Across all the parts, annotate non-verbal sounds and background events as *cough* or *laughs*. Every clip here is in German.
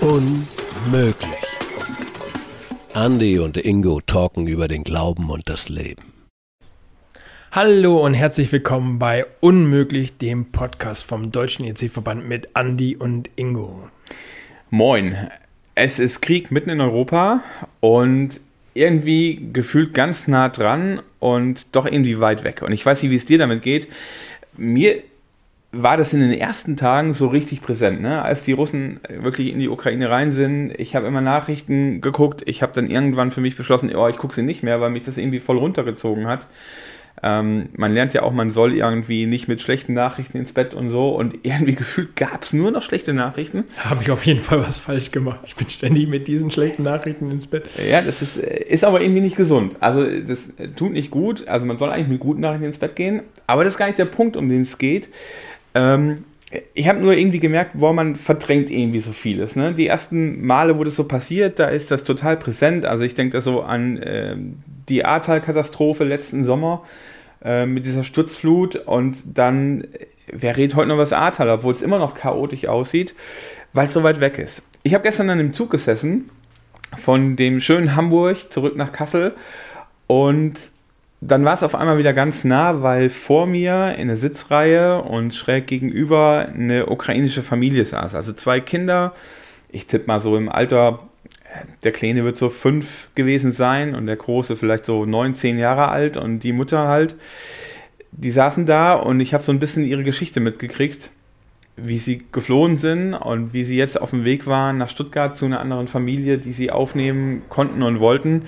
Unmöglich. Andy und Ingo talken über den Glauben und das Leben. Hallo und herzlich willkommen bei Unmöglich, dem Podcast vom Deutschen EC-Verband mit Andy und Ingo. Moin. Es ist Krieg mitten in Europa und irgendwie gefühlt ganz nah dran und doch irgendwie weit weg. Und ich weiß nicht, wie es dir damit geht. Mir war das in den ersten Tagen so richtig präsent, ne? als die Russen wirklich in die Ukraine rein sind. Ich habe immer Nachrichten geguckt. Ich habe dann irgendwann für mich beschlossen, oh, ich gucke sie nicht mehr, weil mich das irgendwie voll runtergezogen hat. Ähm, man lernt ja auch, man soll irgendwie nicht mit schlechten Nachrichten ins Bett und so. Und irgendwie *laughs* gefühlt gab es nur noch schlechte Nachrichten. Habe ich auf jeden Fall was falsch gemacht. Ich bin ständig mit diesen schlechten Nachrichten ins Bett. Ja, das ist, ist aber irgendwie nicht gesund. Also das tut nicht gut. Also man soll eigentlich mit guten Nachrichten ins Bett gehen. Aber das ist gar nicht der Punkt, um den es geht. Ähm, ich habe nur irgendwie gemerkt, wo man verdrängt irgendwie so vieles. Ne? Die ersten Male, wo das so passiert, da ist das total präsent. Also ich denke da so an äh, die Ahrtal-Katastrophe letzten Sommer äh, mit dieser Sturzflut und dann, äh, wer redet heute noch was Ahrtal, obwohl es immer noch chaotisch aussieht, weil es so weit weg ist. Ich habe gestern an dem Zug gesessen von dem schönen Hamburg zurück nach Kassel und dann war es auf einmal wieder ganz nah, weil vor mir in der Sitzreihe und schräg gegenüber eine ukrainische Familie saß. Also zwei Kinder, ich tippe mal so im Alter, der Kleine wird so fünf gewesen sein und der Große vielleicht so neun, zehn Jahre alt und die Mutter halt. Die saßen da und ich habe so ein bisschen ihre Geschichte mitgekriegt, wie sie geflohen sind und wie sie jetzt auf dem Weg waren nach Stuttgart zu einer anderen Familie, die sie aufnehmen konnten und wollten.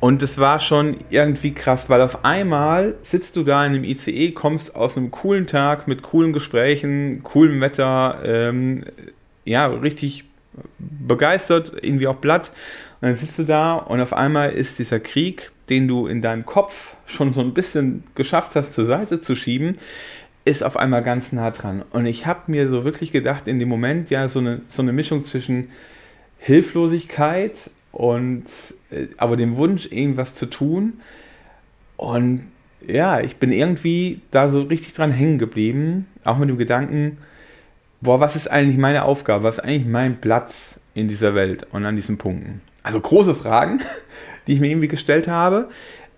Und es war schon irgendwie krass, weil auf einmal sitzt du da in einem ICE, kommst aus einem coolen Tag mit coolen Gesprächen, coolem Wetter, ähm, ja, richtig begeistert, irgendwie auch blatt. Und dann sitzt du da und auf einmal ist dieser Krieg, den du in deinem Kopf schon so ein bisschen geschafft hast, zur Seite zu schieben, ist auf einmal ganz nah dran. Und ich habe mir so wirklich gedacht, in dem Moment, ja, so eine, so eine Mischung zwischen Hilflosigkeit und äh, aber dem Wunsch, irgendwas zu tun. Und ja, ich bin irgendwie da so richtig dran hängen geblieben, auch mit dem Gedanken, boah, was ist eigentlich meine Aufgabe, was ist eigentlich mein Platz in dieser Welt und an diesen Punkten? Also große Fragen, *laughs* die ich mir irgendwie gestellt habe,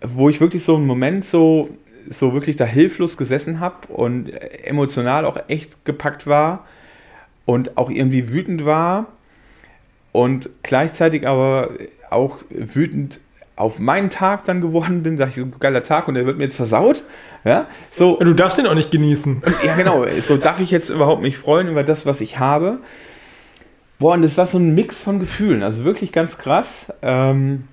wo ich wirklich so einen Moment so, so wirklich da hilflos gesessen habe und emotional auch echt gepackt war und auch irgendwie wütend war und gleichzeitig aber auch wütend auf meinen Tag dann geworden bin, sage ich, ein geiler Tag und der wird mir jetzt versaut. Ja, so. Du darfst den auch nicht genießen. *laughs* Ja, genau. So darf ich jetzt überhaupt mich freuen über das, was ich habe. Boah, und das war so ein Mix von Gefühlen, also wirklich ganz krass. Ähm,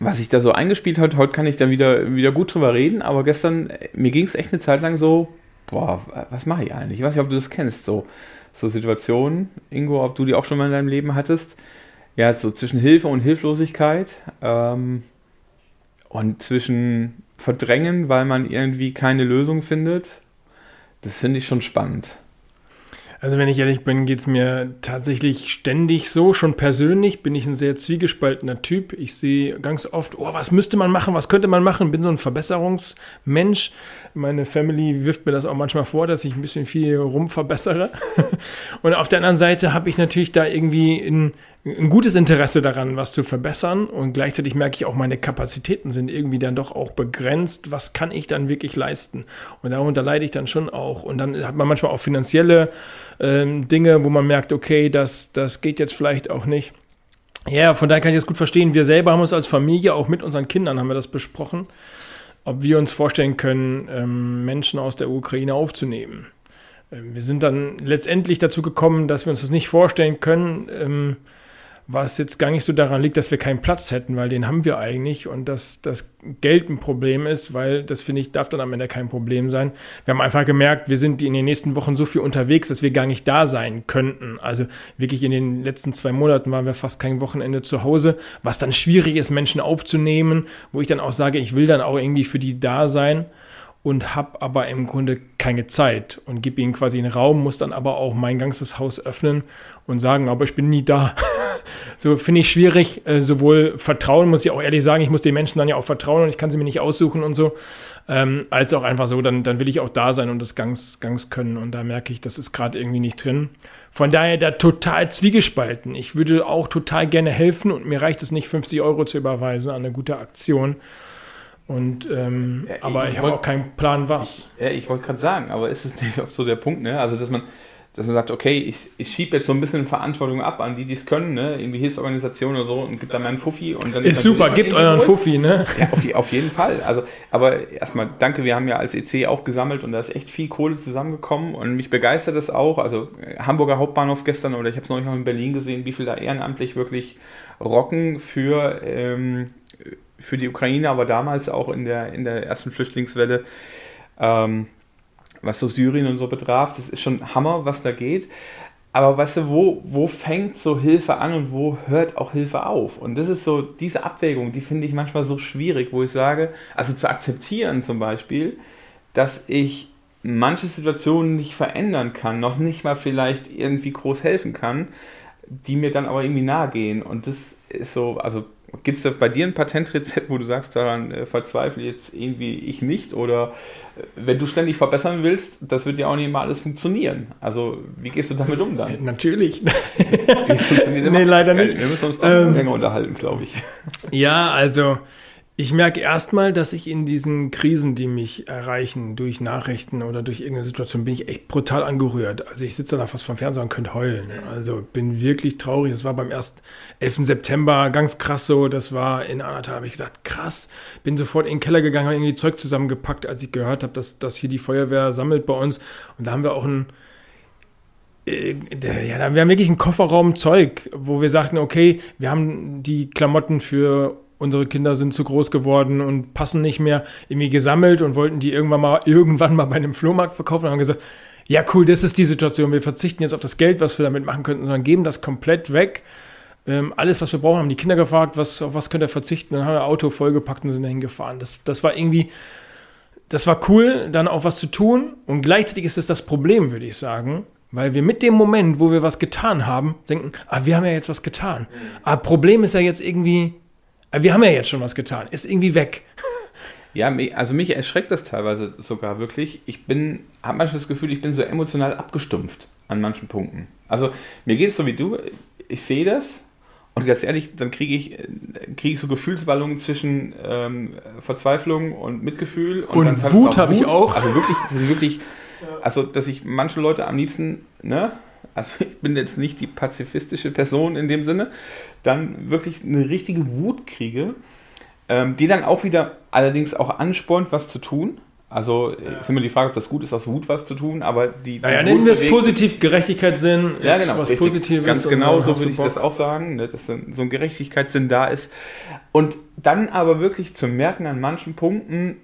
was sich da so eingespielt hat, heute kann ich dann wieder, wieder gut drüber reden, aber gestern, mir ging es echt eine Zeit lang so, boah, was mache ich eigentlich? Ich weiß nicht, ob du das kennst, so, so Situationen, Ingo, ob du die auch schon mal in deinem Leben hattest ja, so zwischen Hilfe und Hilflosigkeit ähm, und zwischen Verdrängen, weil man irgendwie keine Lösung findet. Das finde ich schon spannend. Also wenn ich ehrlich bin, geht es mir tatsächlich ständig so. Schon persönlich bin ich ein sehr zwiegespaltener Typ. Ich sehe ganz oft, oh, was müsste man machen, was könnte man machen? Bin so ein Verbesserungsmensch. Meine Family wirft mir das auch manchmal vor, dass ich ein bisschen viel rumverbessere. *laughs* Und auf der anderen Seite habe ich natürlich da irgendwie ein, ein gutes Interesse daran, was zu verbessern. Und gleichzeitig merke ich auch, meine Kapazitäten sind irgendwie dann doch auch begrenzt. Was kann ich dann wirklich leisten? Und darunter leide ich dann schon auch. Und dann hat man manchmal auch finanzielle ähm, Dinge, wo man merkt, okay, das, das geht jetzt vielleicht auch nicht. Ja, von daher kann ich das gut verstehen. Wir selber haben uns als Familie, auch mit unseren Kindern, haben wir das besprochen, ob wir uns vorstellen können, ähm, Menschen aus der Ukraine aufzunehmen. Ähm, wir sind dann letztendlich dazu gekommen, dass wir uns das nicht vorstellen können, ähm, was jetzt gar nicht so daran liegt, dass wir keinen Platz hätten, weil den haben wir eigentlich und dass das Geld ein Problem ist, weil das finde ich, darf dann am Ende kein Problem sein. Wir haben einfach gemerkt, wir sind in den nächsten Wochen so viel unterwegs, dass wir gar nicht da sein könnten. Also wirklich in den letzten zwei Monaten waren wir fast kein Wochenende zu Hause, was dann schwierig ist, Menschen aufzunehmen, wo ich dann auch sage, ich will dann auch irgendwie für die da sein und habe aber im Grunde keine Zeit und gebe ihnen quasi einen Raum, muss dann aber auch mein ganzes Haus öffnen und sagen, aber ich bin nie da. *laughs* so finde ich schwierig. Äh, sowohl Vertrauen, muss ich auch ehrlich sagen, ich muss den Menschen dann ja auch vertrauen und ich kann sie mir nicht aussuchen und so. Ähm, als auch einfach so, dann, dann will ich auch da sein und das ganz, ganz können. Und da merke ich, das ist gerade irgendwie nicht drin. Von daher da total zwiegespalten. Ich würde auch total gerne helfen und mir reicht es nicht, 50 Euro zu überweisen an eine gute Aktion. Und ähm, ja, aber ich, ich habe auch keinen Plan, was. Ich, ja, ich wollte gerade sagen, aber ist es nicht oft so der Punkt, ne? Also dass man, dass man sagt, okay, ich, ich schiebe jetzt so ein bisschen Verantwortung ab an die, die es können, ne? Irgendwie Hilfsorganisation oder so und gibt da meinen Fuffi und dann ist, ist super, gebt euren Fuffi, ne? Ja, auf, auf, jeden Fall. Also, aber erstmal danke, wir haben ja als EC auch gesammelt und da ist echt viel Kohle zusammengekommen und mich begeistert das auch. Also Hamburger Hauptbahnhof gestern oder ich habe es neulich noch in Berlin gesehen, wie viel da ehrenamtlich wirklich rocken für ähm, für die Ukraine, aber damals auch in der, in der ersten Flüchtlingswelle, ähm, was so Syrien und so betraf, das ist schon Hammer, was da geht. Aber weißt du, wo, wo fängt so Hilfe an und wo hört auch Hilfe auf? Und das ist so, diese Abwägung, die finde ich manchmal so schwierig, wo ich sage, also zu akzeptieren zum Beispiel, dass ich manche Situationen nicht verändern kann, noch nicht mal vielleicht irgendwie groß helfen kann, die mir dann aber irgendwie nahe gehen. Und das ist so, also Gibt es da bei dir ein Patentrezept, wo du sagst, daran äh, verzweifle jetzt irgendwie ich nicht? Oder äh, wenn du ständig verbessern willst, das wird ja auch nicht immer alles funktionieren. Also, wie gehst du damit um dann? *laughs* Natürlich. *laughs* Nee, leider nicht. Wir müssen uns da ähm, länger unterhalten, glaube ich. Ja, also ich merke erstmal, dass ich in diesen Krisen, die mich erreichen, durch Nachrichten oder durch irgendeine Situation, bin ich echt brutal angerührt. Also ich sitze da fast vom Fernseher und könnte heulen. Also bin wirklich traurig. Das war beim ersten 11. September ganz krass so. Das war in Anatol, habe ich gesagt, krass. Bin sofort in den Keller gegangen, habe irgendwie Zeug zusammengepackt, als ich gehört habe, dass, dass hier die Feuerwehr sammelt bei uns. Und da haben wir auch ein, äh, ja, wir haben wirklich einen Kofferraum Zeug, wo wir sagten, okay, wir haben die Klamotten für unsere Kinder sind zu groß geworden und passen nicht mehr, irgendwie gesammelt und wollten die irgendwann mal, irgendwann mal bei einem Flohmarkt verkaufen und haben gesagt, ja cool, das ist die Situation, wir verzichten jetzt auf das Geld, was wir damit machen könnten, sondern geben das komplett weg. Ähm, alles, was wir brauchen, haben die Kinder gefragt, was, auf was könnt ihr verzichten, dann haben wir Auto vollgepackt und sind dahin gefahren. Das, das war irgendwie, das war cool, dann auch was zu tun und gleichzeitig ist es das Problem, würde ich sagen, weil wir mit dem Moment, wo wir was getan haben, denken, ah, wir haben ja jetzt was getan. Aber ah, Problem ist ja jetzt irgendwie, wir haben ja jetzt schon was getan. Ist irgendwie weg. Ja, also mich erschreckt das teilweise sogar wirklich. Ich bin, habe manchmal das Gefühl, ich bin so emotional abgestumpft an manchen Punkten. Also mir geht es so wie du, ich sehe das und ganz ehrlich, dann kriege ich, krieg ich so Gefühlsballungen zwischen ähm, Verzweiflung und Mitgefühl. Und, und Wut habe ich auch. Also wirklich, wirklich, also dass ich manche Leute am liebsten, ne, also *laughs* ich bin jetzt nicht die pazifistische Person in dem Sinne, dann wirklich eine richtige Wut kriege, ähm, die dann auch wieder allerdings auch anspornt, was zu tun. Also ja. ist immer die Frage, ob das gut ist, aus Wut was zu tun, aber die. Naja, nennen wir es positiv Gerechtigkeitssinn, ja, genau, was richtig. Positives. Ganz genau so würde ich das auch sagen, ne, dass dann so ein Gerechtigkeitssinn da ist. Und dann aber wirklich zu merken an manchen Punkten,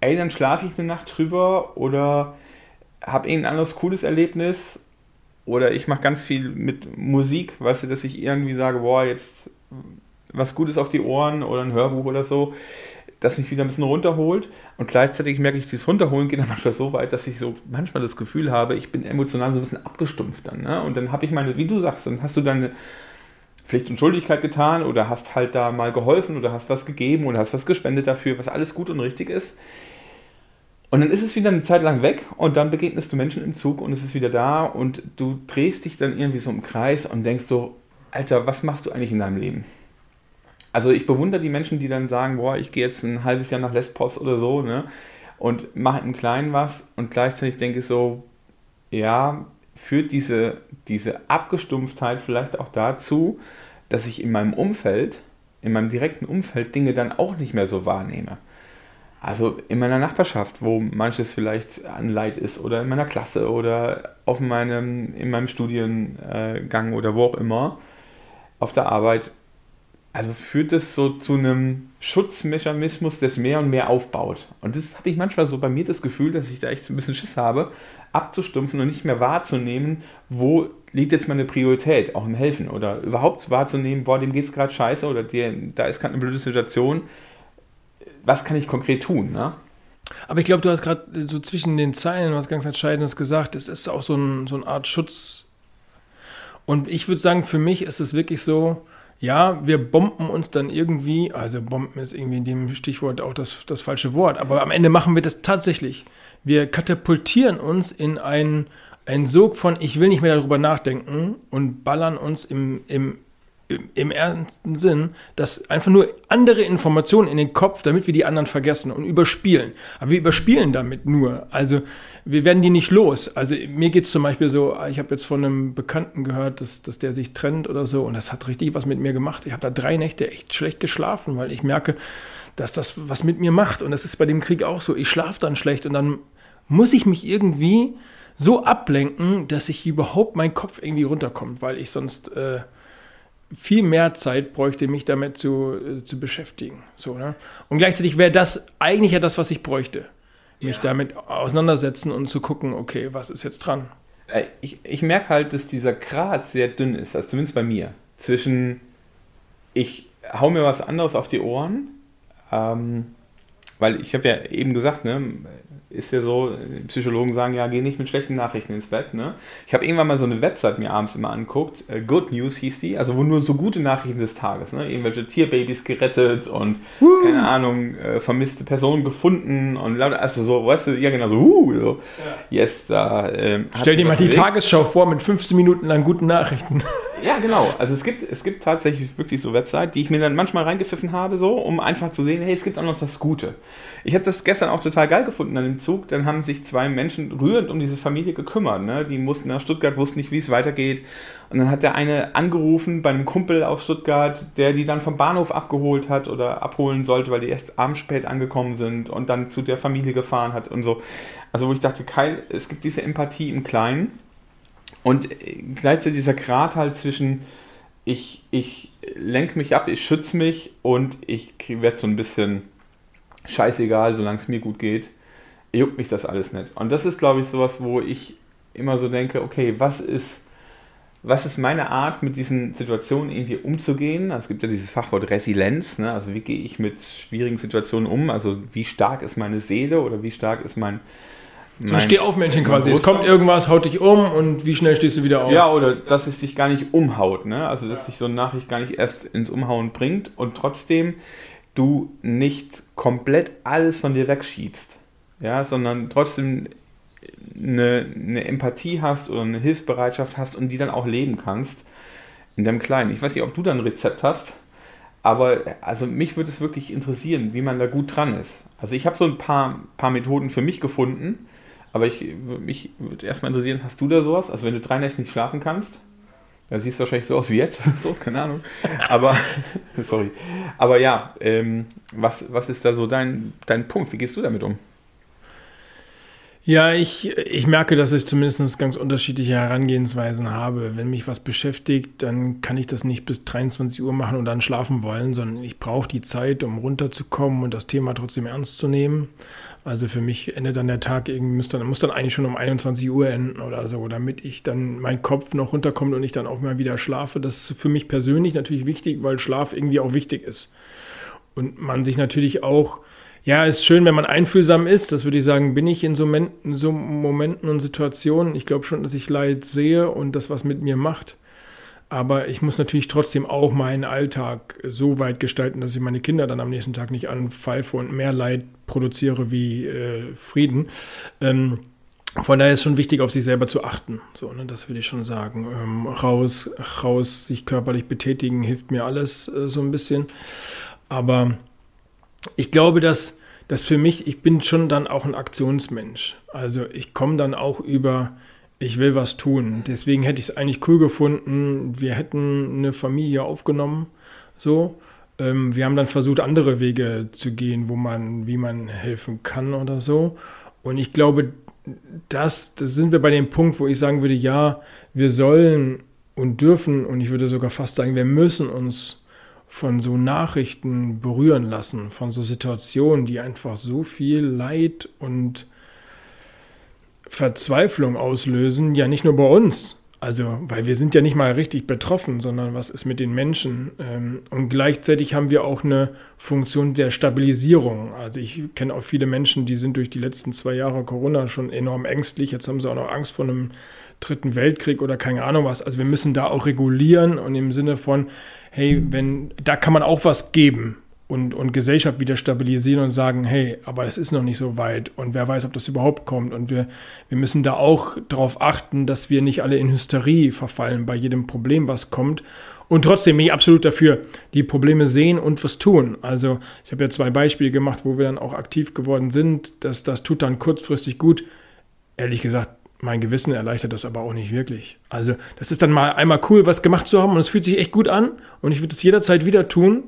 ey, dann schlafe ich eine Nacht drüber oder habe ein anderes cooles Erlebnis oder ich mache ganz viel mit Musik, weißt du, dass ich irgendwie sage, boah, jetzt was Gutes auf die Ohren oder ein Hörbuch oder so, das mich wieder ein bisschen runterholt. Und gleichzeitig merke ich, dieses Runterholen geht dann *laughs* manchmal so weit, dass ich so manchmal das Gefühl habe, ich bin emotional so ein bisschen abgestumpft dann. Ne? Und dann habe ich meine, wie du sagst, dann hast du deine Pflicht und Schuldigkeit getan oder hast halt da mal geholfen oder hast was gegeben oder hast was gespendet dafür, was alles gut und richtig ist. Und dann ist es wieder eine Zeit lang weg und dann begegnest du Menschen im Zug und es ist wieder da und du drehst dich dann irgendwie so im Kreis und denkst so, Alter, was machst du eigentlich in deinem Leben? Also ich bewundere die Menschen, die dann sagen, boah, ich gehe jetzt ein halbes Jahr nach Lesbos oder so, ne? Und mache im Kleinen was und gleichzeitig denke ich so, ja, führt diese, diese Abgestumpftheit vielleicht auch dazu, dass ich in meinem Umfeld, in meinem direkten Umfeld Dinge dann auch nicht mehr so wahrnehme. Also in meiner Nachbarschaft, wo manches vielleicht an Leid ist oder in meiner Klasse oder auf meinem, in meinem Studiengang oder wo auch immer, auf der Arbeit. Also führt es so zu einem Schutzmechanismus, das mehr und mehr aufbaut. Und das habe ich manchmal so bei mir das Gefühl, dass ich da echt so ein bisschen Schiss habe, abzustumpfen und nicht mehr wahrzunehmen, wo liegt jetzt meine Priorität, auch im Helfen oder überhaupt wahrzunehmen, boah, dem geht es gerade scheiße oder der, da ist gerade eine blöde Situation was kann ich konkret tun? Ne? Aber ich glaube, du hast gerade so zwischen den Zeilen was ganz Entscheidendes gesagt. Es ist auch so, ein, so eine Art Schutz. Und ich würde sagen, für mich ist es wirklich so, ja, wir bomben uns dann irgendwie, also Bomben ist irgendwie in dem Stichwort auch das, das falsche Wort, aber am Ende machen wir das tatsächlich. Wir katapultieren uns in einen, einen Sog von, ich will nicht mehr darüber nachdenken und ballern uns im, im, im ernsten Sinn, dass einfach nur andere Informationen in den Kopf, damit wir die anderen vergessen und überspielen. Aber wir überspielen damit nur. Also wir werden die nicht los. Also mir geht's zum Beispiel so, ich habe jetzt von einem Bekannten gehört, dass, dass der sich trennt oder so und das hat richtig was mit mir gemacht. Ich habe da drei Nächte echt schlecht geschlafen, weil ich merke, dass das was mit mir macht. Und das ist bei dem Krieg auch so. Ich schlafe dann schlecht und dann muss ich mich irgendwie so ablenken, dass ich überhaupt mein Kopf irgendwie runterkommt, weil ich sonst... Äh, viel mehr Zeit bräuchte, mich damit zu, äh, zu beschäftigen. So, ne? Und gleichzeitig wäre das eigentlich ja das, was ich bräuchte. Mich ja. damit auseinandersetzen und zu gucken, okay, was ist jetzt dran? Äh, ich, ich merke halt, dass dieser Grat sehr dünn ist, also zumindest bei mir. Zwischen, ich hau mir was anderes auf die Ohren, ähm, weil ich habe ja eben gesagt, ne, ist ja so, Psychologen sagen ja, geh nicht mit schlechten Nachrichten ins Bett. Ne? Ich habe irgendwann mal so eine Website mir abends immer angeguckt, äh, Good News hieß die, also wo nur so gute Nachrichten des Tages, ne? irgendwelche Tierbabys gerettet und uh. keine Ahnung, äh, vermisste Personen gefunden und also so, weißt du, ja genau so, uh, so. Ja. yes, da. Äh, Stell dir mal die Tagesschau vor mit 15 Minuten lang guten Nachrichten. Ja, genau. Also es gibt, es gibt tatsächlich wirklich so Websites, die ich mir dann manchmal reingepfiffen habe, so, um einfach zu sehen, hey, es gibt auch noch das Gute. Ich habe das gestern auch total geil gefunden an dem Zug. Dann haben sich zwei Menschen rührend um diese Familie gekümmert. Ne? Die mussten nach Stuttgart, wussten nicht, wie es weitergeht. Und dann hat der eine angerufen bei einem Kumpel auf Stuttgart, der die dann vom Bahnhof abgeholt hat oder abholen sollte, weil die erst abends spät angekommen sind und dann zu der Familie gefahren hat und so. Also wo ich dachte, Kai, es gibt diese Empathie im Kleinen. Und gleichzeitig dieser Grad halt zwischen, ich, ich lenke mich ab, ich schütze mich und ich werde so ein bisschen scheißegal, solange es mir gut geht, juckt mich das alles nicht. Und das ist, glaube ich, sowas, wo ich immer so denke, okay, was ist, was ist meine Art, mit diesen Situationen irgendwie umzugehen? Also es gibt ja dieses Fachwort Resilienz, ne? also wie gehe ich mit schwierigen Situationen um? Also wie stark ist meine Seele oder wie stark ist mein... So ein Stehaufmännchen quasi. Es kommt irgendwas, haut dich um und wie schnell stehst du wieder auf? Ja, oder dass es dich gar nicht umhaut, ne? Also dass ja. dich so eine Nachricht gar nicht erst ins Umhauen bringt und trotzdem du nicht komplett alles von dir wegschiebst, ja, sondern trotzdem eine, eine Empathie hast oder eine Hilfsbereitschaft hast und die dann auch leben kannst in deinem Kleinen. Ich weiß nicht, ob du da ein Rezept hast, aber also mich würde es wirklich interessieren, wie man da gut dran ist. Also ich habe so ein paar, paar Methoden für mich gefunden, aber ich, mich würde erstmal interessieren, hast du da sowas? Also wenn du drei Nächte nicht schlafen kannst, ja, siehst wahrscheinlich so aus wie jetzt, so, keine Ahnung. Aber, *laughs* sorry. Aber ja, ähm, was, was ist da so dein, dein Punkt? Wie gehst du damit um? Ja, ich, ich merke, dass ich zumindest ganz unterschiedliche Herangehensweisen habe. Wenn mich was beschäftigt, dann kann ich das nicht bis 23 Uhr machen und dann schlafen wollen, sondern ich brauche die Zeit, um runterzukommen und das Thema trotzdem ernst zu nehmen. Also für mich endet dann der Tag irgendwie, muss dann, muss dann eigentlich schon um 21 Uhr enden oder so, damit ich dann mein Kopf noch runterkommt und ich dann auch mal wieder schlafe. Das ist für mich persönlich natürlich wichtig, weil Schlaf irgendwie auch wichtig ist. Und man sich natürlich auch, ja, ist schön, wenn man einfühlsam ist. Das würde ich sagen, bin ich in so, Momenten, so Momenten und Situationen. Ich glaube schon, dass ich Leid sehe und das was mit mir macht. Aber ich muss natürlich trotzdem auch meinen Alltag so weit gestalten, dass ich meine Kinder dann am nächsten Tag nicht anpfeife und mehr Leid produziere wie äh, Frieden. Ähm, von daher ist schon wichtig, auf sich selber zu achten. So, ne, das würde ich schon sagen. Ähm, raus, raus, sich körperlich betätigen, hilft mir alles äh, so ein bisschen. Aber ich glaube, dass, dass für mich, ich bin schon dann auch ein Aktionsmensch. Also ich komme dann auch über ich will was tun. Deswegen hätte ich es eigentlich cool gefunden. Wir hätten eine Familie aufgenommen, so. Ähm, wir haben dann versucht, andere Wege zu gehen, wo man, wie man helfen kann oder so. Und ich glaube, das, das sind wir bei dem Punkt, wo ich sagen würde, ja, wir sollen und dürfen, und ich würde sogar fast sagen, wir müssen uns von so Nachrichten berühren lassen, von so Situationen, die einfach so viel Leid und Verzweiflung auslösen, ja nicht nur bei uns. Also, weil wir sind ja nicht mal richtig betroffen, sondern was ist mit den Menschen? Ähm, und gleichzeitig haben wir auch eine Funktion der Stabilisierung. Also ich kenne auch viele Menschen, die sind durch die letzten zwei Jahre Corona schon enorm ängstlich. Jetzt haben sie auch noch Angst vor einem Dritten Weltkrieg oder keine Ahnung was. Also wir müssen da auch regulieren und im Sinne von, hey, wenn, da kann man auch was geben und, und Gesellschaft wieder stabilisieren und sagen, hey, aber es ist noch nicht so weit und wer weiß, ob das überhaupt kommt. Und wir, wir müssen da auch darauf achten, dass wir nicht alle in Hysterie verfallen bei jedem Problem, was kommt. Und trotzdem bin ich absolut dafür, die Probleme sehen und was tun. Also ich habe ja zwei Beispiele gemacht, wo wir dann auch aktiv geworden sind. Das, das tut dann kurzfristig gut. Ehrlich gesagt, mein Gewissen erleichtert das aber auch nicht wirklich. Also das ist dann mal einmal cool, was gemacht zu haben und es fühlt sich echt gut an und ich würde es jederzeit wieder tun.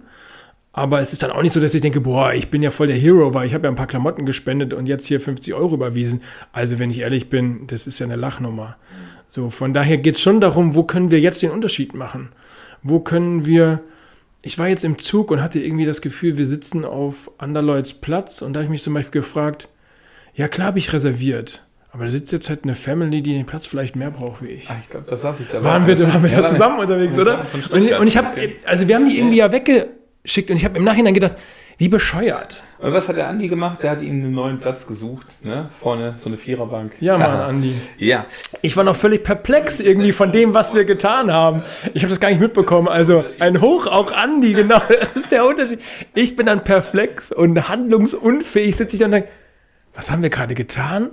Aber es ist dann auch nicht so, dass ich denke, boah, ich bin ja voll der Hero, weil ich habe ja ein paar Klamotten gespendet und jetzt hier 50 Euro überwiesen. Also wenn ich ehrlich bin, das ist ja eine Lachnummer. So, von daher geht es schon darum, wo können wir jetzt den Unterschied machen? Wo können wir, ich war jetzt im Zug und hatte irgendwie das Gefühl, wir sitzen auf Anderleuts Platz und da habe ich mich zum Beispiel gefragt, ja klar habe ich reserviert, aber da sitzt jetzt halt eine Family, die den Platz vielleicht mehr braucht wie ich. Ach, ich glaube, das saß ich da. Waren wir, waren wir da zusammen unterwegs, oder? Und, und ich habe, also wir haben die irgendwie ja wegge schickt. Und ich habe im Nachhinein gedacht, wie bescheuert. Und was hat der Andi gemacht? Der hat ihm einen neuen Platz gesucht, ne? Vorne so eine Viererbank. Ja, Mann, Andi. Ja. Ich war noch völlig perplex irgendwie von dem, was wir getan haben. Ich habe das gar nicht mitbekommen. Also ein Hoch auch Andi, genau. *laughs* Das ist der Unterschied. Ich bin dann perplex und handlungsunfähig, sitze ich dann und denke, was haben wir gerade getan?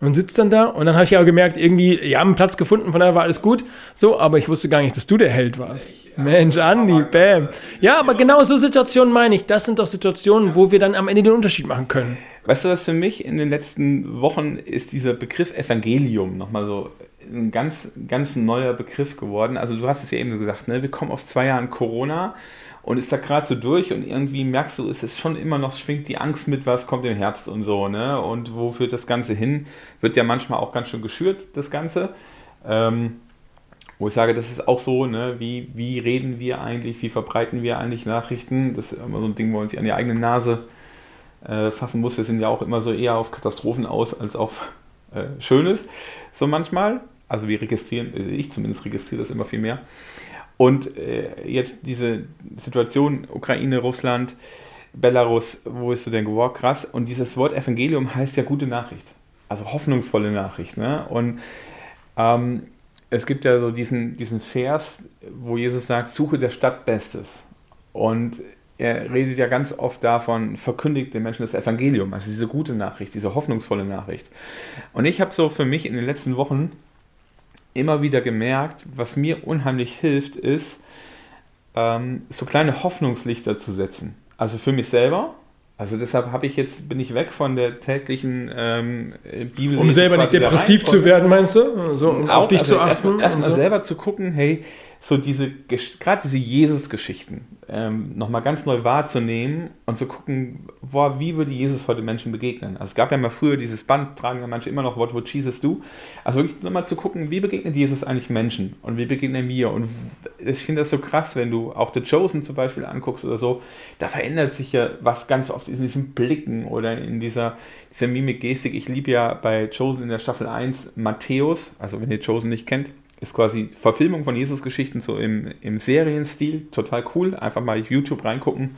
Und sitzt dann da. Und dann habe ich aber gemerkt, irgendwie, ihr habt einen Platz gefunden, von daher war alles gut. So, aber ich wusste gar nicht, dass du der Held warst. Mensch, Andi, bam. Ja, aber genau so Situationen meine ich. Das sind doch Situationen, wo wir dann am Ende den Unterschied machen können. Weißt du, was für mich in den letzten Wochen ist dieser Begriff Evangelium nochmal so ein ganz, ganz neuer Begriff geworden. Also du hast es ja eben gesagt, ne? wir kommen aus zwei Jahren Corona und ist da gerade so durch und irgendwie merkst du, es ist schon immer noch, schwingt die Angst mit, was kommt im Herbst und so, ne? Und wo führt das Ganze hin? Wird ja manchmal auch ganz schön geschürt, das Ganze. Ähm, wo ich sage, das ist auch so, ne? wie, wie reden wir eigentlich, wie verbreiten wir eigentlich Nachrichten? Das ist immer so ein Ding, wo man sich an die eigene Nase äh, fassen muss. Wir sind ja auch immer so eher auf Katastrophen aus als auf äh, Schönes, so manchmal. Also wir registrieren, also ich zumindest registriere das immer viel mehr. Und äh, jetzt diese Situation Ukraine, Russland, Belarus, wo ist du denn geworden? Krass. Und dieses Wort Evangelium heißt ja gute Nachricht. Also hoffnungsvolle Nachricht. Ne? Und ähm, es gibt ja so diesen, diesen Vers, wo Jesus sagt, suche der Stadt Bestes. Und er redet ja ganz oft davon, verkündigt den Menschen das Evangelium, also diese gute Nachricht, diese hoffnungsvolle Nachricht. Und ich habe so für mich in den letzten Wochen immer wieder gemerkt, was mir unheimlich hilft, ist, ähm, so kleine Hoffnungslichter zu setzen. Also für mich selber. Also deshalb habe ich jetzt bin ich weg von der täglichen ähm, Bibel. Um selber nicht depressiv zu werden, meinst du? So, um auf dich also zu achten. Erstmal erst so. selber zu gucken, hey, so diese, gerade diese Jesus-Geschichten ähm, nochmal ganz neu wahrzunehmen und zu gucken, boah, wie würde Jesus heute Menschen begegnen. Also es gab ja mal früher dieses Band, tragen ja manche immer noch, What would Jesus do? Also wirklich nochmal zu gucken, wie begegnet Jesus eigentlich Menschen und wie begegnet er mir? Und ich finde das so krass, wenn du auch The Chosen zum Beispiel anguckst oder so, da verändert sich ja was ganz oft in diesen Blicken oder in dieser, dieser Mimik-Gestik. Ich liebe ja bei Chosen in der Staffel 1 Matthäus, also wenn ihr Chosen nicht kennt, ist quasi Verfilmung von Jesus-Geschichten so im, im Serienstil, total cool. Einfach mal YouTube reingucken.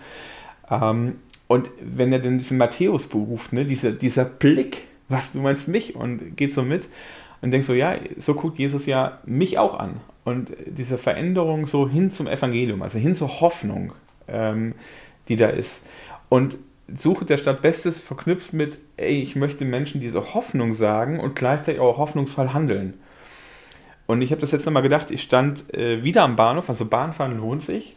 Ähm, und wenn er dann diesen Matthäus beruft, ne, dieser, dieser Blick, was du meinst mich und geht so mit und denkst so, ja, so guckt Jesus ja mich auch an. Und diese Veränderung so hin zum Evangelium, also hin zur Hoffnung, ähm, die da ist. Und Suche der Stadt Bestes verknüpft mit, ey, ich möchte Menschen diese Hoffnung sagen und gleichzeitig auch hoffnungsvoll handeln. Und ich habe das jetzt nochmal gedacht, ich stand äh, wieder am Bahnhof, also Bahnfahren lohnt sich.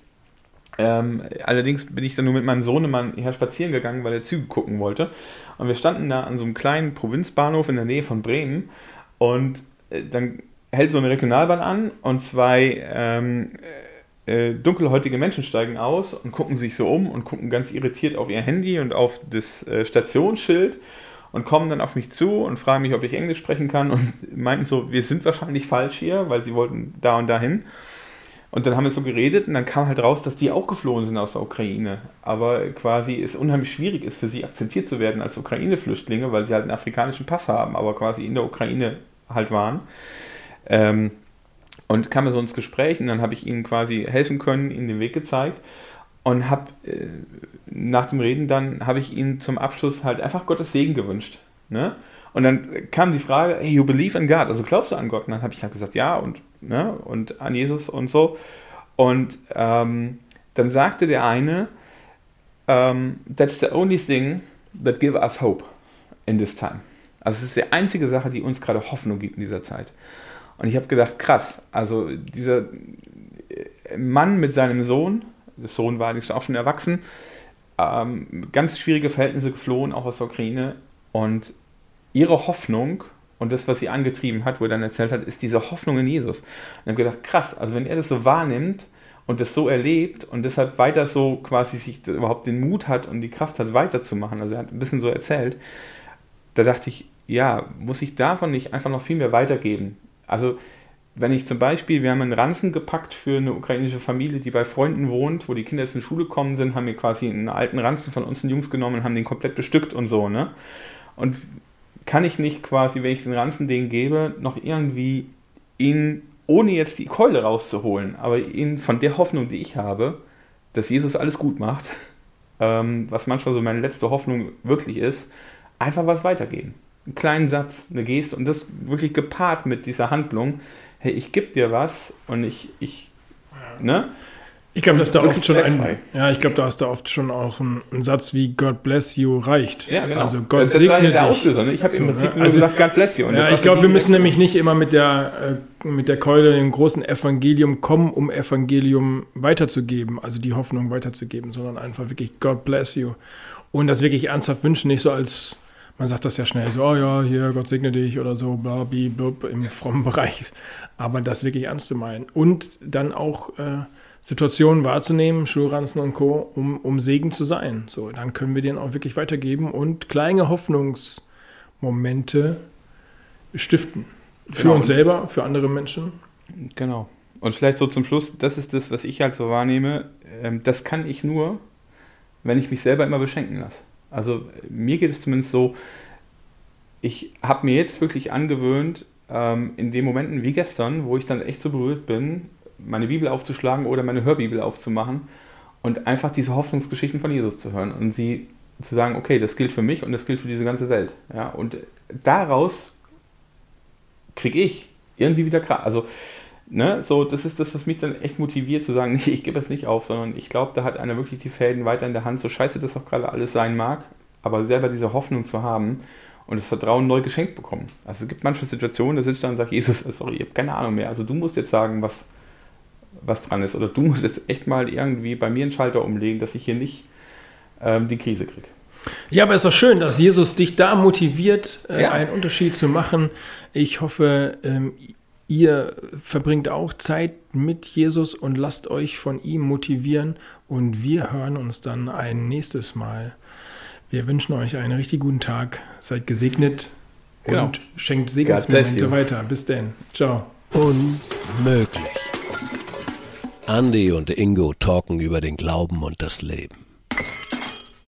Ähm, allerdings bin ich dann nur mit meinem Sohnemann hier spazieren gegangen, weil er Züge gucken wollte. Und wir standen da an so einem kleinen Provinzbahnhof in der Nähe von Bremen. Und äh, dann hält so eine Regionalbahn an und zwei ähm, äh, dunkelhäutige Menschen steigen aus und gucken sich so um und gucken ganz irritiert auf ihr Handy und auf das äh, Stationsschild und kommen dann auf mich zu und fragen mich, ob ich Englisch sprechen kann und *laughs* meinten so, wir sind wahrscheinlich falsch hier, weil sie wollten da und dahin. Und dann haben wir so geredet und dann kam halt raus, dass die auch geflohen sind aus der Ukraine. Aber quasi es unheimlich schwierig ist für sie akzeptiert zu werden als Ukraine-Flüchtlinge, weil sie halt einen afrikanischen Pass haben, aber quasi in der Ukraine halt waren. Ähm, und kamen so ins Gespräch und dann habe ich ihnen quasi helfen können, ihnen den Weg gezeigt und habe äh, nach dem Reden dann habe ich ihnen zum Abschluss halt einfach Gottes Segen gewünscht. Ne? Und dann kam die Frage, hey, you believe in God, also glaubst du an Gott? Und dann habe ich halt gesagt, ja, und, ne, und an Jesus und so. Und ähm, dann sagte der eine, um, ähm, that's the only thing that give us hope in this time. Also es ist die einzige Sache, die uns gerade Hoffnung gibt in dieser Zeit. Und ich habe gedacht, krass, also dieser Mann mit seinem Sohn, Sohn war auch schon erwachsen, ähm, ganz schwierige Verhältnisse geflohen, auch aus der Ukraine. Und ihre Hoffnung und das, was sie angetrieben hat, wo er dann erzählt hat, ist diese Hoffnung in Jesus. Und ich habe gedacht, krass, also wenn er das so wahrnimmt und das so erlebt und deshalb weiter so quasi sich überhaupt den Mut hat und die Kraft hat, weiterzumachen, also er hat ein bisschen so erzählt, da dachte ich, ja, muss ich davon nicht einfach noch viel mehr weitergeben? Also wenn ich zum Beispiel, wir haben einen Ranzen gepackt für eine ukrainische Familie, die bei Freunden wohnt, wo die Kinder jetzt in die Schule gekommen sind, haben wir quasi einen alten Ranzen von uns Jungs genommen und haben den komplett bestückt und so, ne? Und kann ich nicht quasi, wenn ich den Ranzen denen gebe, noch irgendwie ihn, ohne jetzt die Keule rauszuholen, aber ihn von der Hoffnung, die ich habe, dass Jesus alles gut macht, *laughs* ähm, was manchmal so meine letzte Hoffnung wirklich ist, einfach was weitergeben. Einen kleinen Satz, eine Geste und das wirklich gepaart mit dieser Handlung, hey, ich gebe dir was und ich, ich, ne? Ich glaube, dass da oft schon ein, ja, ich glaube, da ist da oft schon auch ein, ein, Satz wie God bless you reicht. Ja, genau. Also Gott das, segne der Auslöser, ne? Ich habe im Prinzip nur also, gesagt God bless you. Ja, ich glaube, wir müssen nämlich nicht immer mit der äh, mit der Keule im großen Evangelium kommen, um Evangelium weiterzugeben, also die Hoffnung weiterzugeben, sondern einfach wirklich God bless you und das wirklich ernsthaft wünschen, nicht so als man sagt das ja schnell so, oh ja, hier, Gott segne dich oder so, bla, bi, blub, im frommen Bereich. Aber das wirklich ernst zu meinen. Und dann auch äh, Situationen wahrzunehmen, Schulranzen und Co., um, um Segen zu sein. So, dann können wir den auch wirklich weitergeben und kleine Hoffnungsmomente stiften. Für genau. uns selber, für andere Menschen. Genau. Und vielleicht so zum Schluss, das ist das, was ich halt so wahrnehme. Ähm, das kann ich nur, wenn ich mich selber immer beschenken lasse. Also mir geht es zumindest so, ich habe mir jetzt wirklich angewöhnt, ähm, in den Momenten wie gestern, wo ich dann echt so berührt bin, meine Bibel aufzuschlagen oder meine Hörbibel aufzumachen und einfach diese Hoffnungsgeschichten von Jesus zu hören und sie zu sagen, okay, das gilt für mich und das gilt für diese ganze Welt. Ja, und daraus kriege ich irgendwie wieder Kraft. Also ne, so, das ist das, was mich dann echt motiviert zu sagen, *laughs* nee, ich gebe es nicht auf, sondern ich glaube, da hat einer wirklich die Fäden weiter in der Hand, so scheiße das auch gerade alles sein mag, aber selber diese Hoffnung zu haben und das Vertrauen neu geschenkt bekommen. Also es gibt manche Situationen, da sitzt da und sagt, Jesus, sorry, ich habe keine Ahnung mehr. Also du musst jetzt sagen, was, was dran ist. Oder du musst jetzt echt mal irgendwie bei mir einen Schalter umlegen, dass ich hier nicht ähm, die Krise kriege. Ja, aber es ist doch schön, dass Jesus dich da motiviert, äh, ja. einen Unterschied zu machen. Ich hoffe, ähm, Ihr verbringt auch Zeit mit Jesus und lasst euch von ihm motivieren und wir hören uns dann ein nächstes Mal. Wir wünschen euch einen richtig guten Tag. Seid gesegnet genau. und schenkt Segensmomente weiter. Bis denn. Ciao. Unmöglich. Andy und Ingo talken über den Glauben und das Leben.